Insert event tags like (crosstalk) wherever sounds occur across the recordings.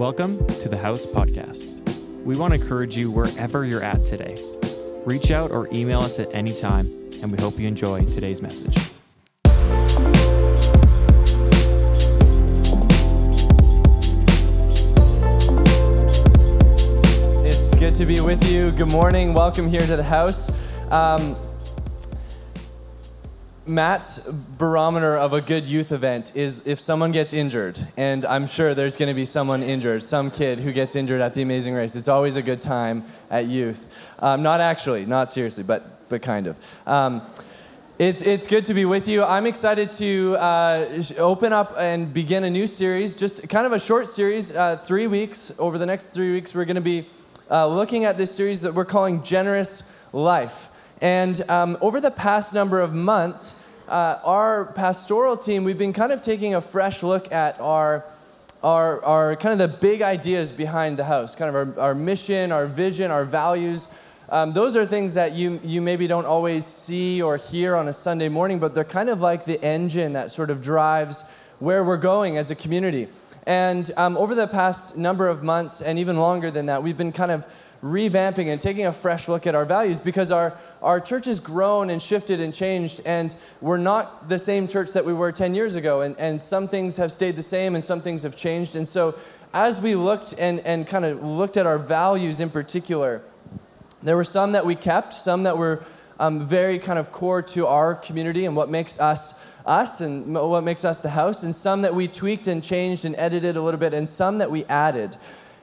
Welcome to the House Podcast. We want to encourage you wherever you're at today. Reach out or email us at any time, and we hope you enjoy today's message. It's good to be with you. Good morning. Welcome here to the house. Um, Matt's barometer of a good youth event is if someone gets injured, and I'm sure there's going to be someone injured, some kid who gets injured at the Amazing Race. It's always a good time at youth. Um, not actually, not seriously, but but kind of. Um, it's, it's good to be with you. I'm excited to uh, open up and begin a new series, just kind of a short series, uh, three weeks. Over the next three weeks, we're going to be uh, looking at this series that we're calling Generous Life. And um, over the past number of months, uh, our pastoral team, we've been kind of taking a fresh look at our, our, our kind of the big ideas behind the house, kind of our, our mission, our vision, our values. Um, those are things that you, you maybe don't always see or hear on a Sunday morning, but they're kind of like the engine that sort of drives where we're going as a community. And um, over the past number of months, and even longer than that, we've been kind of revamping and taking a fresh look at our values because our, our church has grown and shifted and changed, and we're not the same church that we were 10 years ago. And, and some things have stayed the same and some things have changed. And so, as we looked and, and kind of looked at our values in particular, there were some that we kept, some that were um, very kind of core to our community and what makes us us and what makes us the house, and some that we tweaked and changed and edited a little bit, and some that we added.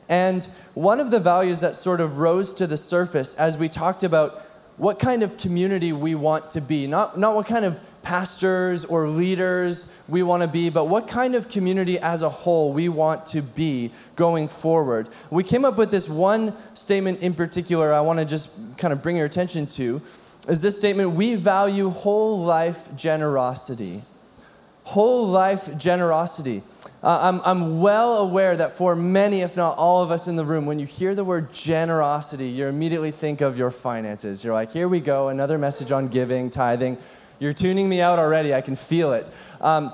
And one of the values that sort of rose to the surface as we talked about what kind of community we want to be, not, not what kind of pastors or leaders we want to be, but what kind of community as a whole we want to be going forward. We came up with this one statement in particular I want to just kind of bring your attention to is this statement we value whole life generosity. Whole life generosity. Uh, I'm, I'm well aware that for many, if not all of us in the room, when you hear the word generosity, you immediately think of your finances. You're like, here we go, another message on giving, tithing. You're tuning me out already, I can feel it. Um,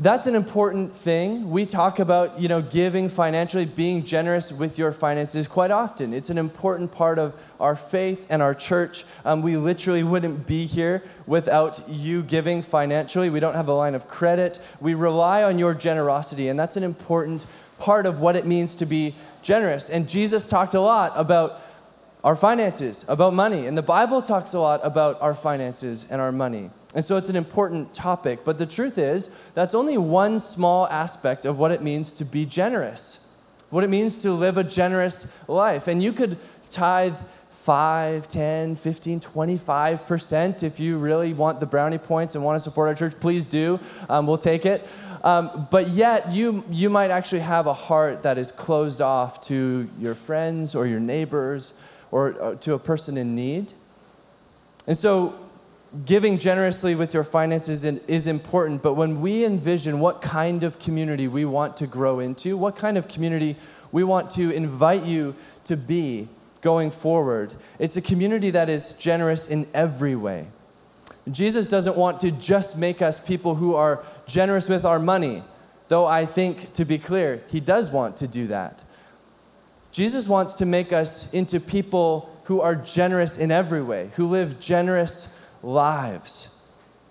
that's an important thing. We talk about, you know, giving financially, being generous with your finances quite often. It's an important part of our faith and our church. Um, we literally wouldn't be here without you giving financially. We don't have a line of credit. We rely on your generosity, and that's an important part of what it means to be generous. And Jesus talked a lot about our finances, about money, and the Bible talks a lot about our finances and our money. And so it's an important topic. But the truth is, that's only one small aspect of what it means to be generous, what it means to live a generous life. And you could tithe 5, 10, 15, 25% if you really want the brownie points and want to support our church. Please do. Um, we'll take it. Um, but yet, you, you might actually have a heart that is closed off to your friends or your neighbors or uh, to a person in need. And so, giving generously with your finances is important, but when we envision what kind of community we want to grow into, what kind of community we want to invite you to be going forward, it's a community that is generous in every way. Jesus doesn't want to just make us people who are generous with our money, though I think, to be clear, he does want to do that. Jesus wants to make us into people who are generous in every way, who live generous lives.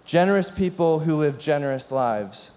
Generous people who live generous lives.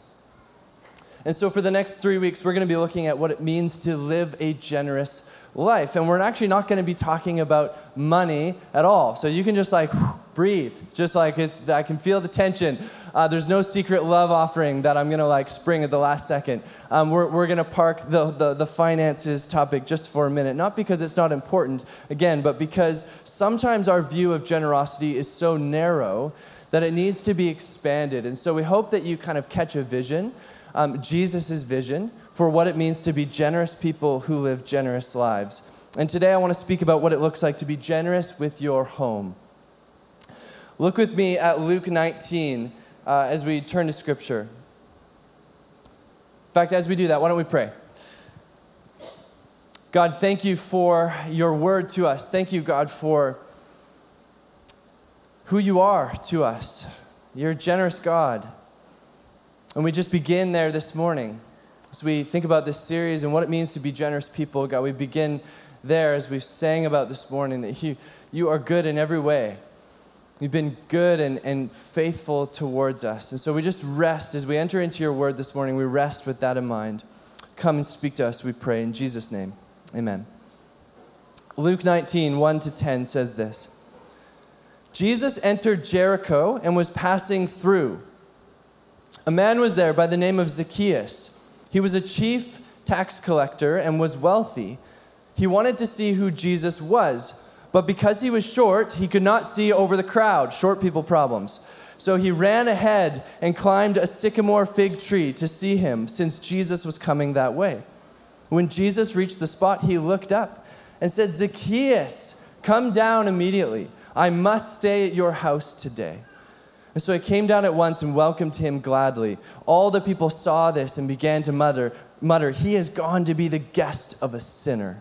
And so, for the next three weeks, we're going to be looking at what it means to live a generous life. And we're actually not going to be talking about money at all. So, you can just like breathe, just like it, I can feel the tension. Uh, there's no secret love offering that I'm going to like spring at the last second. Um, we're we're going to park the, the, the finances topic just for a minute, not because it's not important, again, but because sometimes our view of generosity is so narrow that it needs to be expanded. And so we hope that you kind of catch a vision, um, Jesus' vision for what it means to be generous people who live generous lives. And today I want to speak about what it looks like to be generous with your home. Look with me at Luke 19 uh, as we turn to Scripture. In fact, as we do that, why don't we pray? God, thank you for your word to us. Thank you, God, for who you are to us. You're a generous God. And we just begin there this morning As we think about this series and what it means to be generous people, God, we begin there as we sang about this morning that you, you are good in every way. You've been good and, and faithful towards us. And so we just rest as we enter into your word this morning, we rest with that in mind. Come and speak to us, we pray. In Jesus' name, amen. Luke 19, 1 to 10 says this Jesus entered Jericho and was passing through. A man was there by the name of Zacchaeus. He was a chief tax collector and was wealthy. He wanted to see who Jesus was, but because he was short, he could not see over the crowd. Short people problems. So he ran ahead and climbed a sycamore fig tree to see him, since Jesus was coming that way. When Jesus reached the spot, he looked up and said, Zacchaeus, come down immediately. I must stay at your house today. And so he came down at once and welcomed him gladly. All the people saw this and began to mutter, mutter, He has gone to be the guest of a sinner.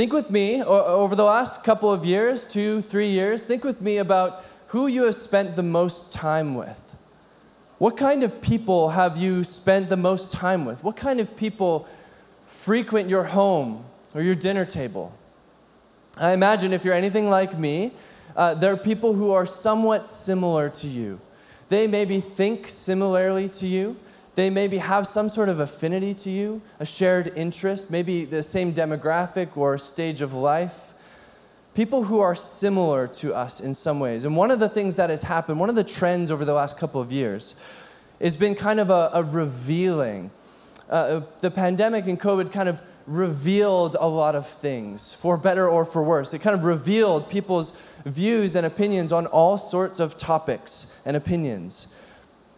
Think with me over the last couple of years, two, three years, think with me about who you have spent the most time with. What kind of people have you spent the most time with? What kind of people frequent your home or your dinner table? I imagine if you're anything like me, uh, there are people who are somewhat similar to you. They maybe think similarly to you. They maybe have some sort of affinity to you, a shared interest, maybe the same demographic or stage of life. People who are similar to us in some ways. And one of the things that has happened, one of the trends over the last couple of years, has been kind of a, a revealing. Uh, the pandemic and COVID kind of revealed a lot of things, for better or for worse. It kind of revealed people's views and opinions on all sorts of topics and opinions.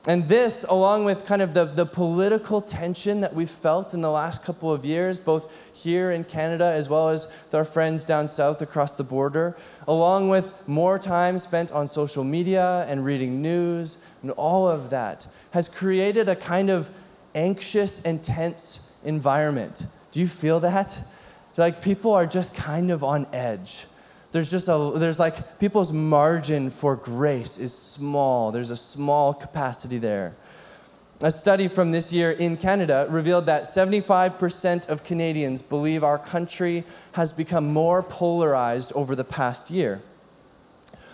And this, along with kind of the, the political tension that we've felt in the last couple of years, both here in Canada as well as with our friends down south across the border, along with more time spent on social media and reading news and all of that, has created a kind of anxious and tense environment. Do you feel that? Like people are just kind of on edge there's just a there's like people's margin for grace is small. There's a small capacity there. A study from this year in canada revealed that 75% of canadians believe our country has become more polarized over the past year.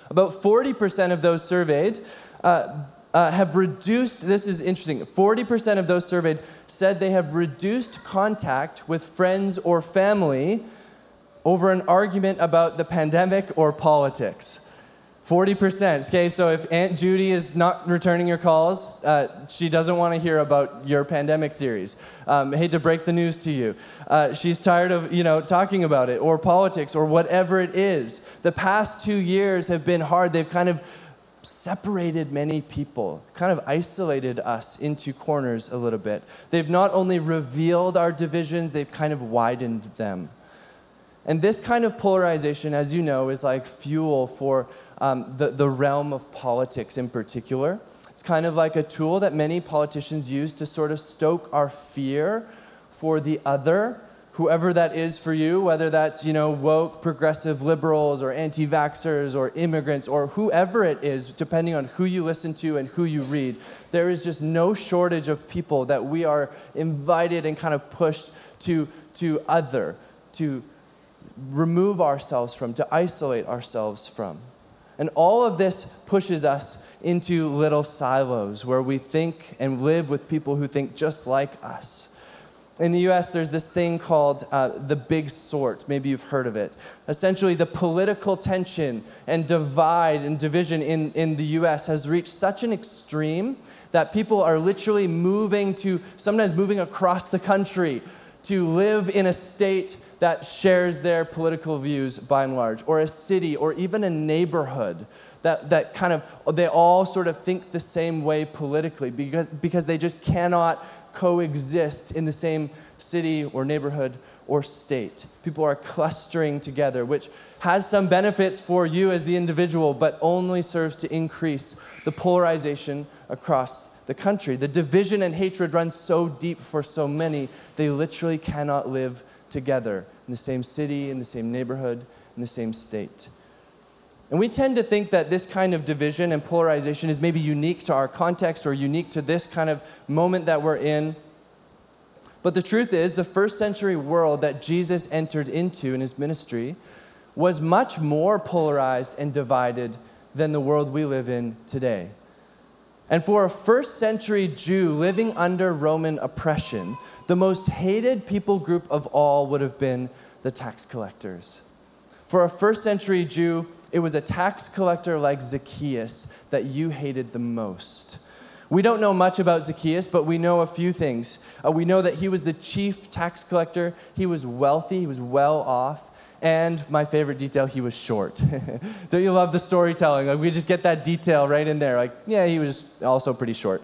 About 40% of those surveyed uh, uh, have reduced this is interesting 40% of those surveyed said they have reduced contact with friends or family over an argument about the pandemic or politics. 40%. Okay, so if Aunt Judy is not returning your calls, uh, she doesn't want to hear about your pandemic theories. Um, hate to break the news to you. Uh, she's tired of, you know, talking about it or politics or whatever it is. The past two years have been hard. They've kind of separated many people, kind of isolated us into corners a little bit. They've not only revealed our divisions, they've kind of widened them. And this kind of polarization, as you know, is like fuel for um, the, the realm of politics in particular. It's kind of like a tool that many politicians use to sort of stoke our fear for the other, whoever that is for you, whether that's, you know, woke, progressive liberals or anti vaxxers or immigrants or whoever it is, depending on who you listen to and who you read. There is just no shortage of people that we are invited and kind of pushed to, to other, to remove ourselves from, to isolate ourselves from. And all of this pushes us into little silos where we think and live with people who think just like us. In the US, there's this thing called uh, the big sort. Maybe you've heard of it. Essentially, the political tension and divide and division in, in the US has reached such an extreme that people are literally moving to, sometimes moving across the country to live in a state that shares their political views by and large, or a city, or even a neighborhood that, that kind of, they all sort of think the same way politically because, because they just cannot coexist in the same city or neighborhood or state. People are clustering together, which has some benefits for you as the individual, but only serves to increase the polarization across the country. The division and hatred run so deep for so many, they literally cannot live together in the same city, in the same neighborhood, in the same state. And we tend to think that this kind of division and polarization is maybe unique to our context or unique to this kind of moment that we're in. But the truth is, the first century world that Jesus entered into in his ministry was much more polarized and divided than the world we live in today. And for a first century Jew living under Roman oppression, the most hated people group of all would have been the tax collectors. For a first century Jew, it was a tax collector like Zacchaeus that you hated the most. We don't know much about Zacchaeus, but we know a few things. Uh, we know that he was the chief tax collector, he was wealthy, he was well off, and my favorite detail, he was short. (laughs) don't you love the storytelling? Like we just get that detail right in there. Like, yeah, he was also pretty short.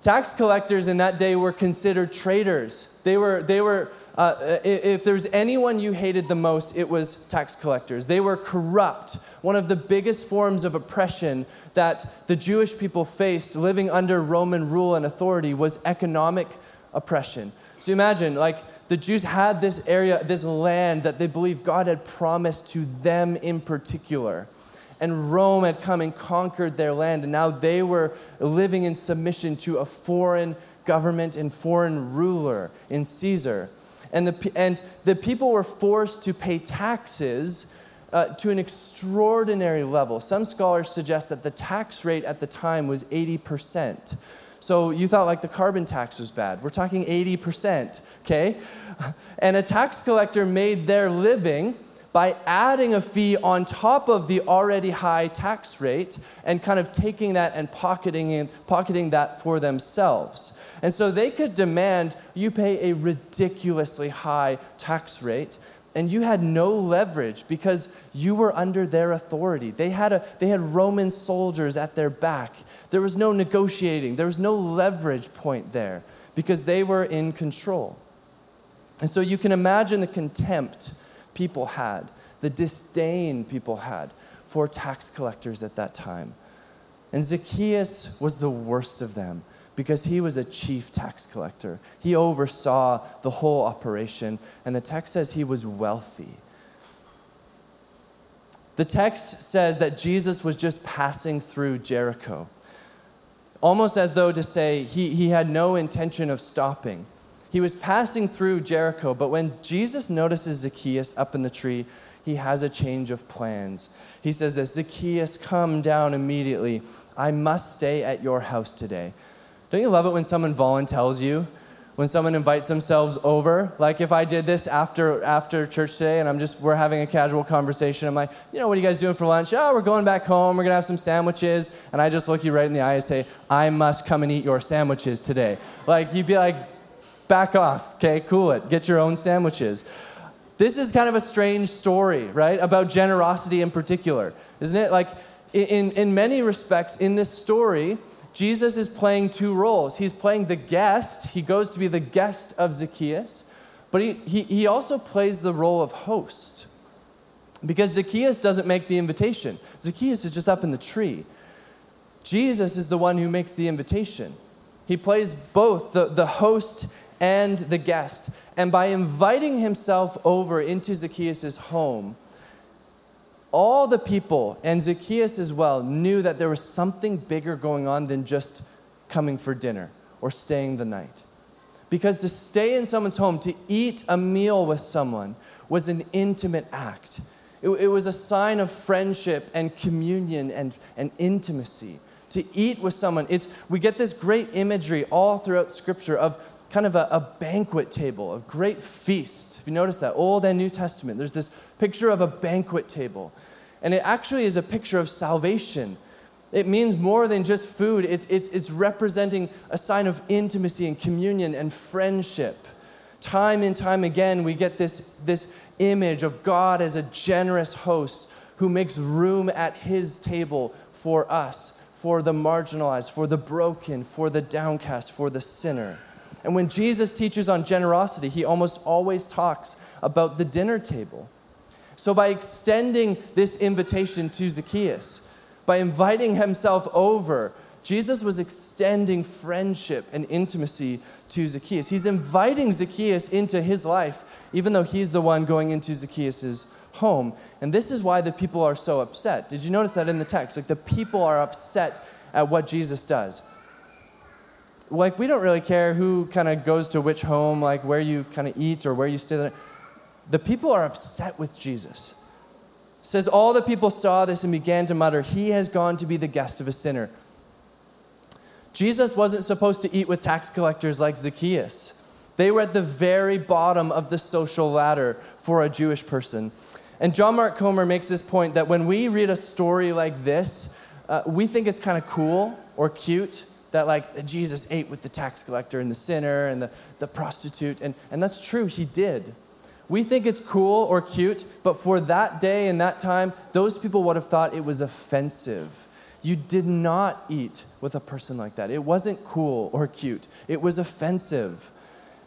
Tax collectors in that day were considered traitors. They were, they were uh, if there's anyone you hated the most, it was tax collectors. They were corrupt. One of the biggest forms of oppression that the Jewish people faced living under Roman rule and authority was economic oppression. So imagine, like, the Jews had this area, this land that they believed God had promised to them in particular. And Rome had come and conquered their land, and now they were living in submission to a foreign government and foreign ruler in Caesar and the, and the people were forced to pay taxes uh, to an extraordinary level. Some scholars suggest that the tax rate at the time was 80%. So you thought like the carbon tax was bad. We're talking 80%, okay? (laughs) And a tax collector made their living by adding a fee on top of the already high tax rate and kind of taking that and pocketing, pocketing that for themselves. And so they could demand you pay a ridiculously high tax rate and you had no leverage because you were under their authority. They had, a, they had Roman soldiers at their back. There was no negotiating, there was no leverage point there because they were in control. And so you can imagine the contempt people had, the disdain people had for tax collectors at that time. And Zacchaeus was the worst of them because he was a chief tax collector. He oversaw the whole operation, and the text says he was wealthy. The text says that Jesus was just passing through Jericho, almost as though to say he, he had no intention of stopping. He was passing through Jericho, but when Jesus notices Zacchaeus up in the tree, he has a change of plans. He says this Zacchaeus, come down immediately. I must stay at your house today. Don't you love it when someone volunteers you? When someone invites themselves over? Like if I did this after after church today and I'm just we're having a casual conversation. I'm like, you know, what are you guys doing for lunch? Oh, we're going back home. We're gonna have some sandwiches. And I just look you right in the eye and say, I must come and eat your sandwiches today. Like you'd be like, back off, okay, cool it. Get your own sandwiches. This is kind of a strange story, right? About generosity in particular, isn't it? Like in, in many respects, in this story, Jesus is playing two roles. He's playing the guest, he goes to be the guest of Zacchaeus, but he, he, he also plays the role of host. Because Zacchaeus doesn't make the invitation, Zacchaeus is just up in the tree. Jesus is the one who makes the invitation. He plays both the, the host and the guest. And by inviting himself over into Zacchaeus' home, all the people, and Zacchaeus as well, knew that there was something bigger going on than just coming for dinner or staying the night. Because to stay in someone's home, to eat a meal with someone, was an intimate act. It, it was a sign of friendship and communion and, and intimacy. To eat with someone, it's, we get this great imagery all throughout Scripture of kind of a, a, banquet table, a great feast. If you notice that, Old and New Testament, there's this picture of a banquet table. And it actually is a picture of salvation. It means more than just food, it's, it's, it's representing a sign of intimacy and communion and friendship. Time and time again, we get this, this image of God as a generous host who makes room at his table for us for the marginalized, for the broken, for the downcast, for the sinner. And when Jesus teaches on generosity, he almost always talks about the dinner table. So, by extending this invitation to Zacchaeus, by inviting himself over, Jesus was extending friendship and intimacy to Zacchaeus. He's inviting Zacchaeus into his life, even though he's the one going into Zacchaeus' home. And this is why the people are so upset. Did you notice that in the text? Like the people are upset at what Jesus does. Like we don't really care who kind of goes to which home, like where you kind of eat or where you stay. The people are upset with Jesus. It says all the people saw this and began to mutter, "He has gone to be the guest of a sinner." Jesus wasn't supposed to eat with tax collectors like Zacchaeus. They were at the very bottom of the social ladder for a Jewish person. And John Mark Comer makes this point that when we read a story like this, uh, we think it's kind of cool or cute that like Jesus ate with the tax collector and the sinner and the, the prostitute. And, and that's true, he did. We think it's cool or cute, but for that day and that time, those people would have thought it was offensive. You did not eat with a person like that. It wasn't cool or cute, it was offensive.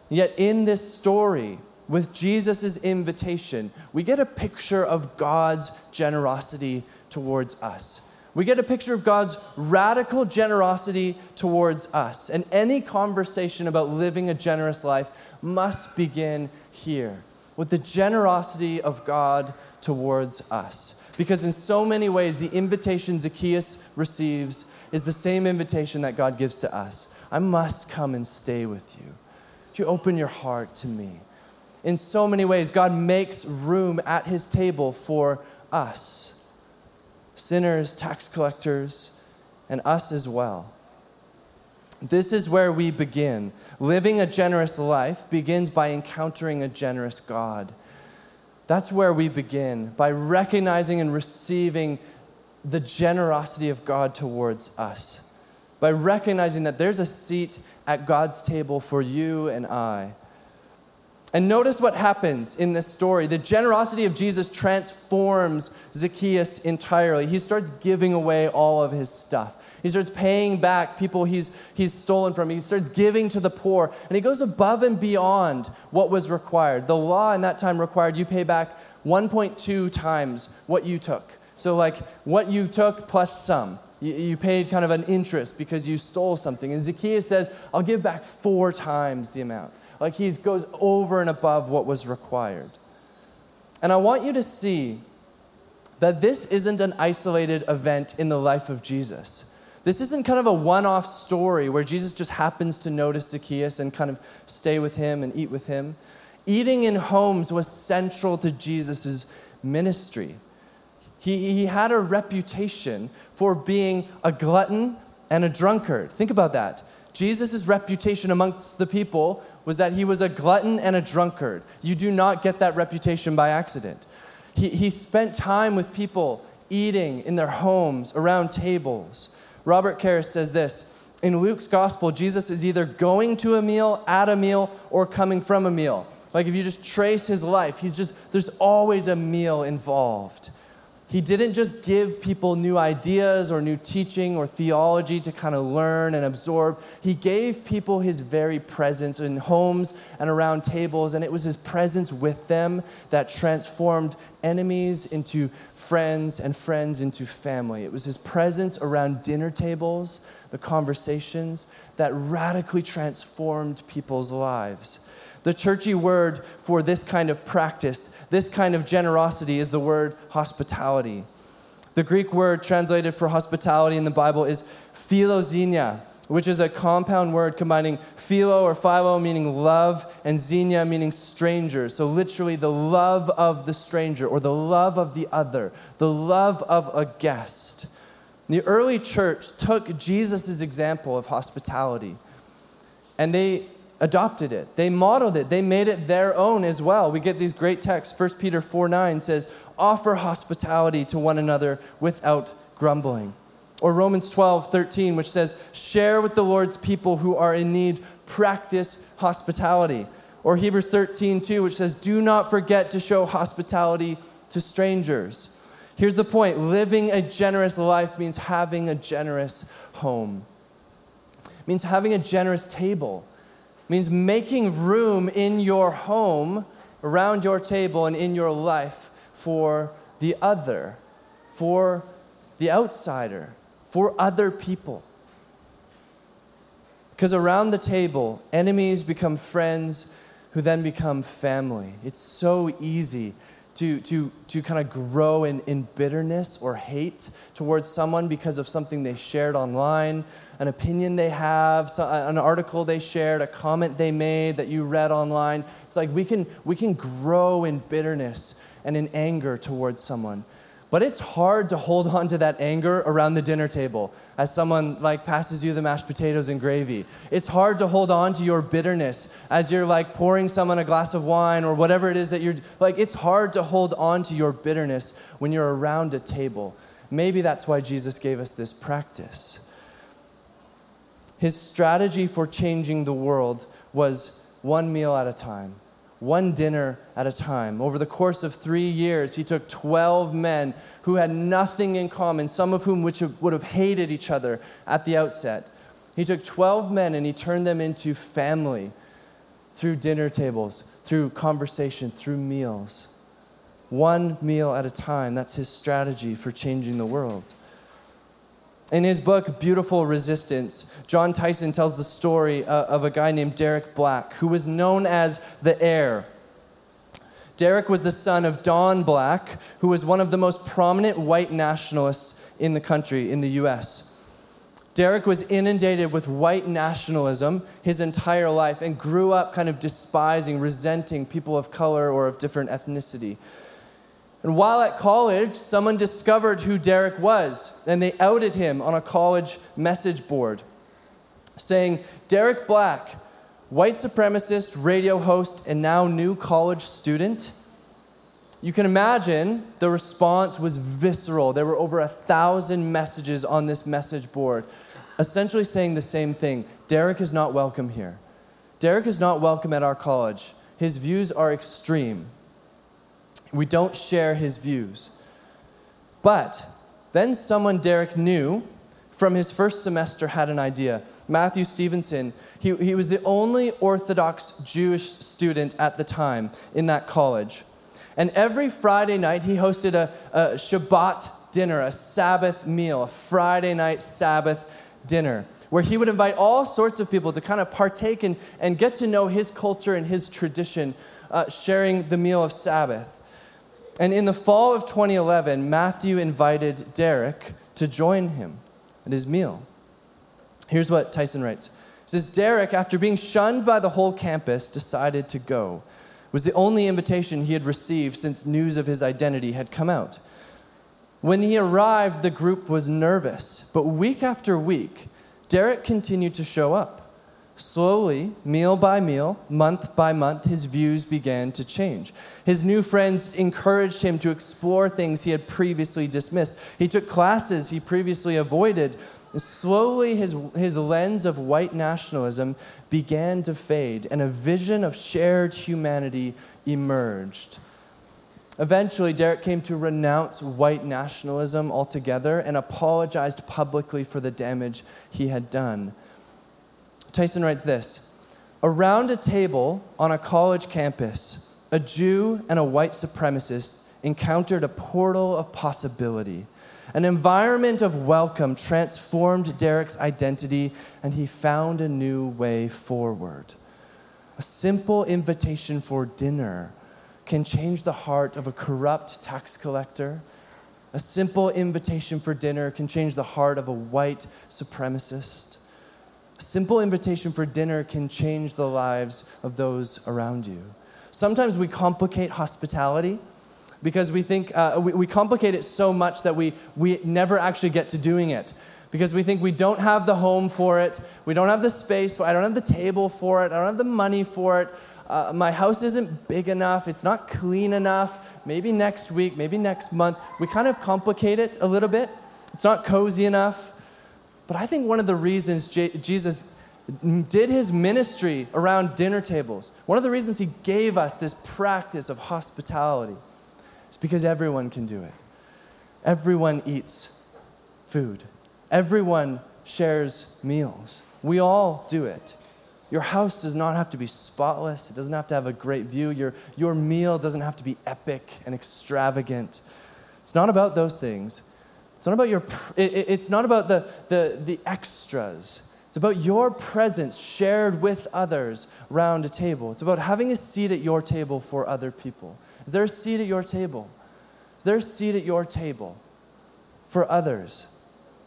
Yet in this story, with Jesus' invitation, we get a picture of God's generosity towards us. We get a picture of God's radical generosity towards us. And any conversation about living a generous life must begin here with the generosity of God towards us. Because in so many ways, the invitation Zacchaeus receives is the same invitation that God gives to us I must come and stay with you. You open your heart to me? in so many ways. God makes room at his table for us sinners, tax collectors, and us as well. This is where we begin. Living a generous life begins by encountering a generous God. That's where we begin, by recognizing and receiving the generosity of God towards us. By recognizing that there's a seat at God's table for you and I. And notice what happens in this story. The generosity of Jesus transforms Zacchaeus entirely. He starts giving away all of his stuff. He starts paying back people he's, he's stolen from. He starts giving to the poor. And he goes above and beyond what was required. The law in that time required you pay back 1.2 times what you took. So, like what you took plus some. You, you paid kind of an interest because you stole something. And Zacchaeus says, I'll give back four times the amount. Like he goes over and above what was required. And I want you to see that this isn't an isolated event in the life of Jesus. This isn't kind of a one off story where Jesus just happens to notice Zacchaeus and kind of stay with him and eat with him. Eating in homes was central to Jesus' ministry. He, he had a reputation for being a glutton and a drunkard. Think about that. Jesus' reputation amongst the people was that he was a glutton and a drunkard. You do not get that reputation by accident. He, he spent time with people eating in their homes, around tables. Robert Karris says this In Luke's gospel, Jesus is either going to a meal, at a meal, or coming from a meal. Like if you just trace his life, he's just, there's always a meal involved. He didn't just give people new ideas or new teaching or theology to kind of learn and absorb. He gave people his very presence in homes and around tables, and it was his presence with them that transformed enemies into friends and friends into family. It was his presence around dinner tables, the conversations, that radically transformed people's lives. The churchy word for this kind of practice, this kind of generosity, is the word hospitality. The Greek word translated for hospitality in the Bible is philoxenia, which is a compound word combining philo or philo, meaning love, and xenia, meaning stranger. So, literally, the love of the stranger or the love of the other, the love of a guest. The early church took Jesus' example of hospitality and they adopted it. They modeled it. They made it their own as well. We get these great texts. 1 Peter 4 9 says, Offer hospitality to one another without grumbling. Or Romans 12 13, which says, Share with the Lord's people who are in need, practice hospitality. Or Hebrews 13 2, which says, Do not forget to show hospitality to strangers. Here's the point living a generous life means having a generous home, means having a generous table, means making room in your home, around your table, and in your life for the other, for the outsider, for other people. Because around the table, enemies become friends who then become family. It's so easy to, to, to kind of grow in, in bitterness or hate towards someone because of something they shared online, an opinion they have, so, an article they shared, a comment they made that you read online. It's like we can, we can grow in bitterness and in anger towards someone. But it's hard to hold on to that anger around the dinner table as someone like passes you the mashed potatoes and gravy. It's hard to hold on to your bitterness as you're like pouring someone a glass of wine or whatever it is that you're like it's hard to hold on to your bitterness when you're around a table. Maybe that's why Jesus gave us this practice. His strategy for changing the world was one meal at a time one dinner at a time. Over the course of three years, he took 12 men who had nothing in common, some of whom which would have hated each other at the outset. He took 12 men and he turned them into family through dinner tables, through conversation, through meals. One meal at a time. That's his strategy for changing the world. In his book, Beautiful Resistance, Jon Tyson tells the story uh, of a guy named Derek Black, who was known as the heir. Derek was the son of Don Black, who was one of the most prominent white nationalists in the country, in the US. Derek was inundated with white nationalism his entire life and grew up kind of despising, resenting people of color or of different ethnicity. And while at college, someone discovered who Derek was, and they outed him on a college message board, saying, Derek Black, white supremacist, radio host, and now new college student. You can imagine the response was visceral. There were over a thousand messages on this message board, essentially saying the same thing Derek is not welcome here. Derek is not welcome at our college. His views are extreme. We don't share his views. But then someone Derek knew from his first semester had an idea. Matthew Stevenson, he, he was the only Orthodox Jewish student at the time in that college. And every Friday night, he hosted a, a Shabbat dinner, a Sabbath meal, a Friday night Sabbath dinner, where he would invite all sorts of people to kind of partake in, and get to know his culture and his tradition, uh, sharing the meal of Sabbath. And in the fall of 2011, Matthew invited Derek to join him at his meal. Here's what Tyson writes. Says, Derek, after being shunned by the whole campus, decided to go. It was the only invitation he had received since news of his identity had come out. When he arrived, the group was nervous, but week after week, Derek continued to show up. Slowly, meal by meal, month by month, his views began to change. His new friends encouraged him to explore things he had previously dismissed. He took classes he previously avoided. Slowly, his, his lens of white nationalism began to fade, and a vision of shared humanity emerged. Eventually, Derek came to renounce white nationalism altogether and apologized publicly for the damage he had done. Tyson writes this Around a table on a college campus, a Jew and a white supremacist encountered a portal of possibility. An environment of welcome transformed Derek's identity, and he found a new way forward. A simple invitation for dinner can change the heart of a corrupt tax collector. A simple invitation for dinner can change the heart of a white supremacist simple invitation for dinner can change the lives of those around you. Sometimes we complicate hospitality because we think uh, we, we complicate it so much that we, we never actually get to doing it because we think we don't have the home for it, we don't have the space, for, I don't have the table for it, I don't have the money for it. Uh, my house isn't big enough, it's not clean enough. Maybe next week, maybe next month. We kind of complicate it a little bit. It's not cozy enough. But I think one of the reasons J- Jesus did his ministry around dinner tables, one of the reasons he gave us this practice of hospitality is because everyone can do it. Everyone eats food, everyone shares meals. We all do it. Your house does not have to be spotless. It doesn't have to have a great view. Your, your meal doesn't have to be epic and extravagant. It's not about those things. It's not about, your, it, it's not about the, the, the extras. It's about your presence shared with others round a table. It's about having a seat at your table for other people. Is there a seat at your table? Is there a seat at your table for others?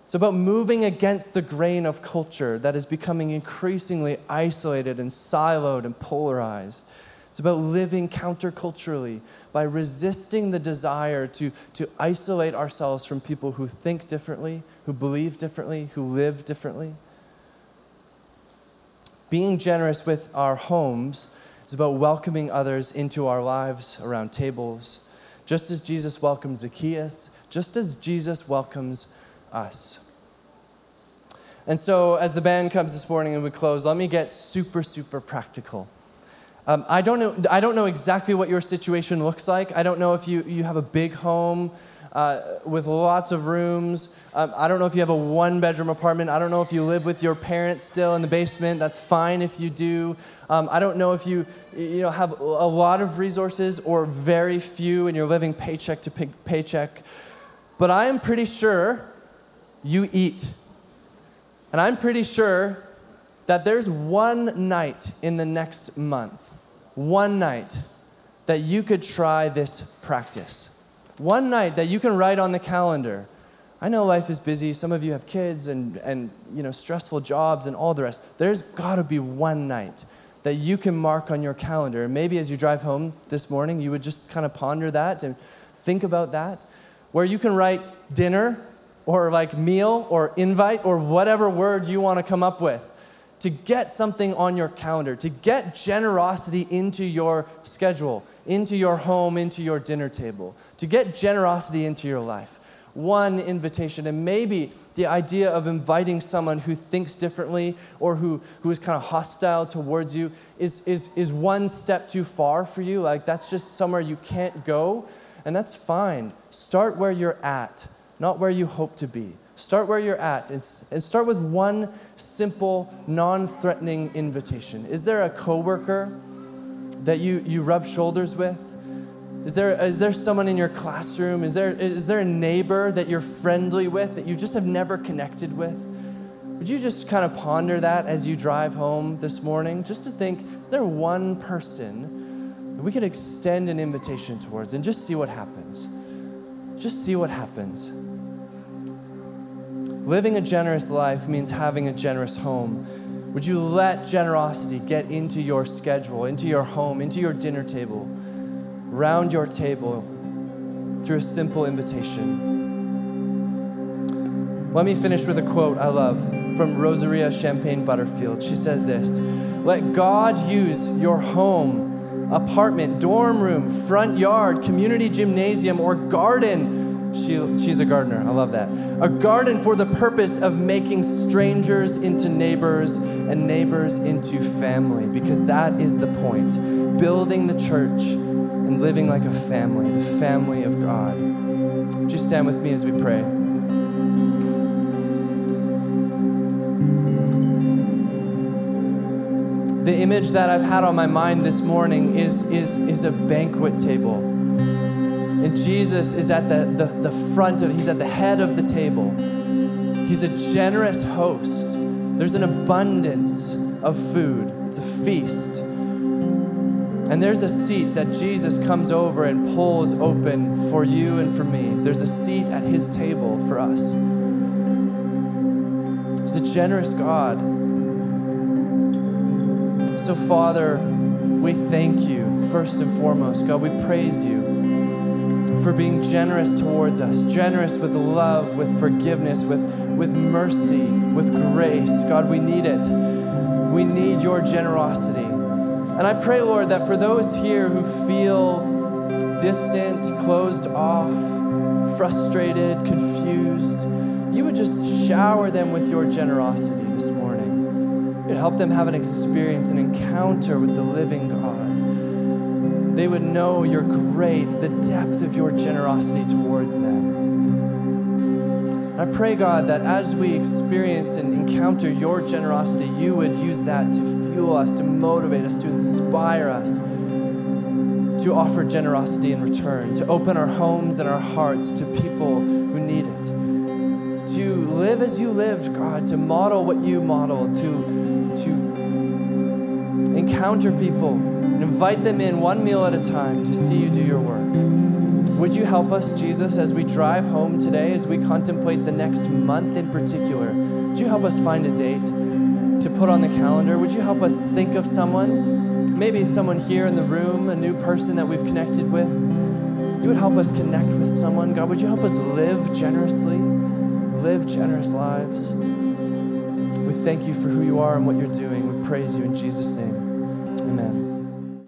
It's about moving against the grain of culture that is becoming increasingly isolated and siloed and polarized. It's about living counterculturally by resisting the desire to, to isolate ourselves from people who think differently, who believe differently, who live differently. Being generous with our homes is about welcoming others into our lives around tables, just as Jesus welcomes Zacchaeus, just as Jesus welcomes us. And so, as the band comes this morning and we close, let me get super, super practical. Um, I, don't know, I don't know exactly what your situation looks like. I don't know if you, you have a big home uh, with lots of rooms. Um, I don't know if you have a one bedroom apartment. I don't know if you live with your parents still in the basement. That's fine if you do. Um, I don't know if you, you know, have a lot of resources or very few and you're living paycheck to pay- paycheck. But I am pretty sure you eat. And I'm pretty sure that there's one night in the next month, one night, that you could try this practice. One night that you can write on the calendar. I know life is busy. Some of you have kids and, and you know, stressful jobs and all the rest. There's got to be one night that you can mark on your calendar. And maybe as you drive home this morning, you would just kind of ponder that and think about that, where you can write dinner or like meal or invite or whatever word you want to come up with to get something on your calendar, to get generosity into your schedule, into your home, into your dinner table, to get generosity into your life. One invitation, and maybe the idea of inviting someone who thinks differently or who, who is kind of hostile towards you is, is, is one step too far for you. Like that's just somewhere you can't go, and that's fine. Start where you're at, not where you hope to be. Start where you're at and, and start with one simple, non threatening invitation. Is there a coworker that you, you rub shoulders with? Is there, is there someone in your classroom? Is there, is there a neighbor that you're friendly with that you just have never connected with? Would you just kind of ponder that as you drive home this morning? Just to think, is there one person that we could extend an invitation towards and just see what happens? Just see what happens. Living a generous life means having a generous home. Would you let generosity get into your schedule, into your home, into your dinner table, round your table through a simple invitation? Let me finish with a quote I love from Rosaria Champagne Butterfield. She says this Let God use your home, apartment, dorm room, front yard, community gymnasium, or garden she, she's a gardener. I love that. A garden for the purpose of making strangers into neighbors and neighbors into family, because that is the point. Building the church and living like a family, the family of God. Would you stand with me as we pray? The image that I've had on my mind this morning is, is, is a banquet table Jesus is at the, the, the front of, he's at the head of the table. He's a generous host. There's an abundance of food, it's a feast. And there's a seat that Jesus comes over and pulls open for you and for me. There's a seat at his table for us. He's a generous God. So, Father, we thank you first and foremost. God, we praise you for being generous towards us, generous with love, with forgiveness, with, with mercy, with grace. God, we need it. We need your generosity. And I pray, Lord, that for those here who feel distant, closed off, frustrated, confused, you would just shower them with your generosity this morning. You'd help them have an experience, an encounter with the living God. They would know your great, the depth of your generosity towards them. I pray, God, that as we experience and encounter your generosity, you would use that to fuel us, to motivate us, to inspire us to offer generosity in return, to open our homes and our hearts to people who need it, to live as you lived, God, to model what you modeled, to, to encounter people invite them in one meal at a time to see you do your work. Would you help us, Jesus, as we drive home today, as we contemplate the next month in particular? Would you help us find a date to put on the calendar? Would you help us think of someone? Maybe someone here in the room, a new person that we've connected with. You would help us connect with someone. God, would you help us live generously, live generous lives? We thank you for who you are and what you're doing. We praise you in Jesus' name.